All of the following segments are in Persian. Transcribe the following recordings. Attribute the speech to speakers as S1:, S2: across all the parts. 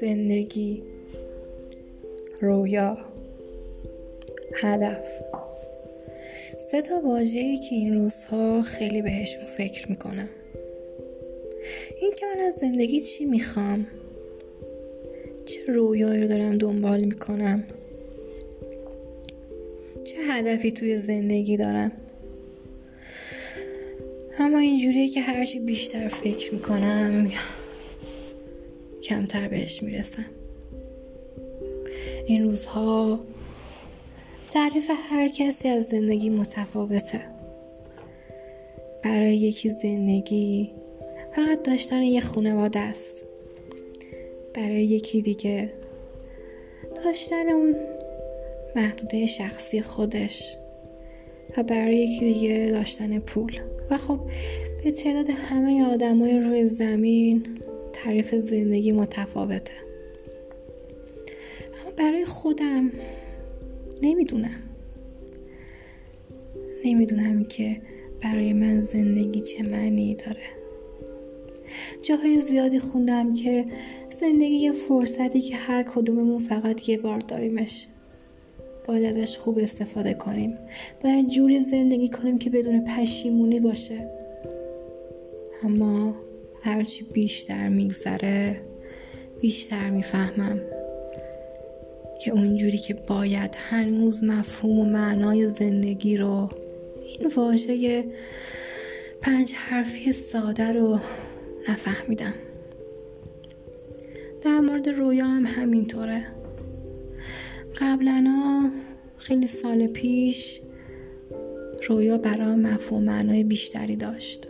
S1: زندگی رویا هدف. سه تا واژه‌ای که این روزها خیلی بهشون فکر می‌کنم. این که من از زندگی چی می‌خوام؟ چه رویایی رو دارم دنبال می‌کنم؟ چه هدفی توی زندگی دارم؟ اما اینجوریه که هرچی بیشتر فکر می‌کنم کمتر بهش می‌رسم. این روزها تعریف هر کسی از زندگی متفاوته. برای یکی زندگی فقط داشتن یه خانواده است. برای یکی دیگه داشتن اون محدوده شخصی خودش. و برای یکی دیگه داشتن پول. و خب به تعداد همه آدمای روی زمین تعریف زندگی متفاوته. اما برای خودم نمی‌دونم. نمی‌دونم که برای من زندگی چه معنی داره. جاهای زیادی خوندم که زندگی یه فرصتی که هر کدوممون فقط یه بار داریمش. باید ازش خوب استفاده کنیم. باید جوری زندگی کنیم که بدون پشیمونی باشه. اما هرچی بیشتر میگذره بیشتر می‌فهمم که اونجوری که باید هنوز مفهوم و معنای زندگی رو این واژه پنج حرفی ساده رو نفهمیدم. در مورد رویا هم همینطوره. قبلا خیلی سال پیش رویا برای مفهوم معنای بیشتری داشت.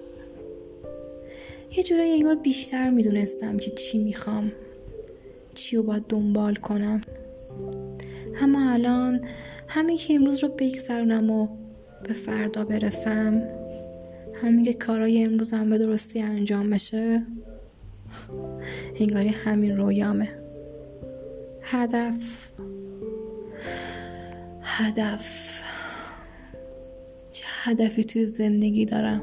S1: یه جورایی انگار بیشتر می‌دونستم که چی می‌خوام چی رو باید دنبال کنم. اما الان همین که امروز رو بگذرونم و به فردا برسم همین که کارای امروزم به درستی انجام بشه انگاری همین رویامه. هدف هدف. چه هدفی توی زندگی دارم؟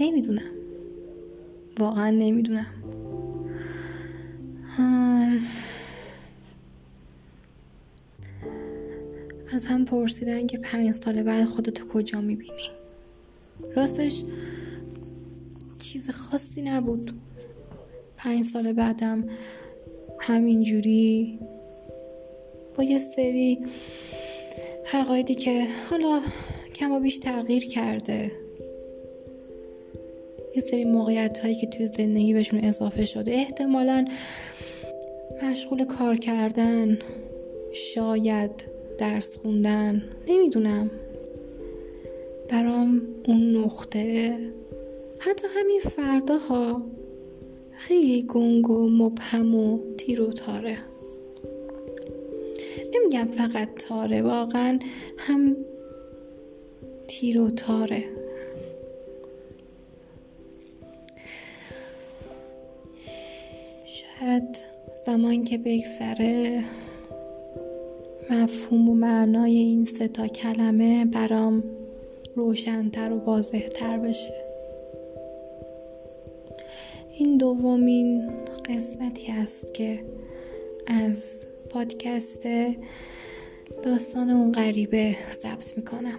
S1: نمی‌دونم. واقعا نمی‌دونم. از هم پرسیدن که پنج سال بعد خودتو کجا می‌بینی؟ راستش چیز خاصی نبود. پنج سال بعدم همینجوری با یه سری حقایدی که حالا کم و بیش تغییر کرده. یه سری موقعیت هایی که توی زندگی بهشون اضافه شده. احتمالا مشغول کار کردن شاید درس خوندن نمی‌دونم. برام اون نقطه. حتی همین فرداها خیلی گنگ و مبهم و تیر و تاره. نمیگم فقط تاره واقعا هم تیر و تاره. شاید زمان که بگذره مفهوم و معنای این سه تا کلمه برام روشنتر و واضحتر بشه. این دومین قسمتی است که از پادکست داستان اون غریبه ضبط می‌کنم.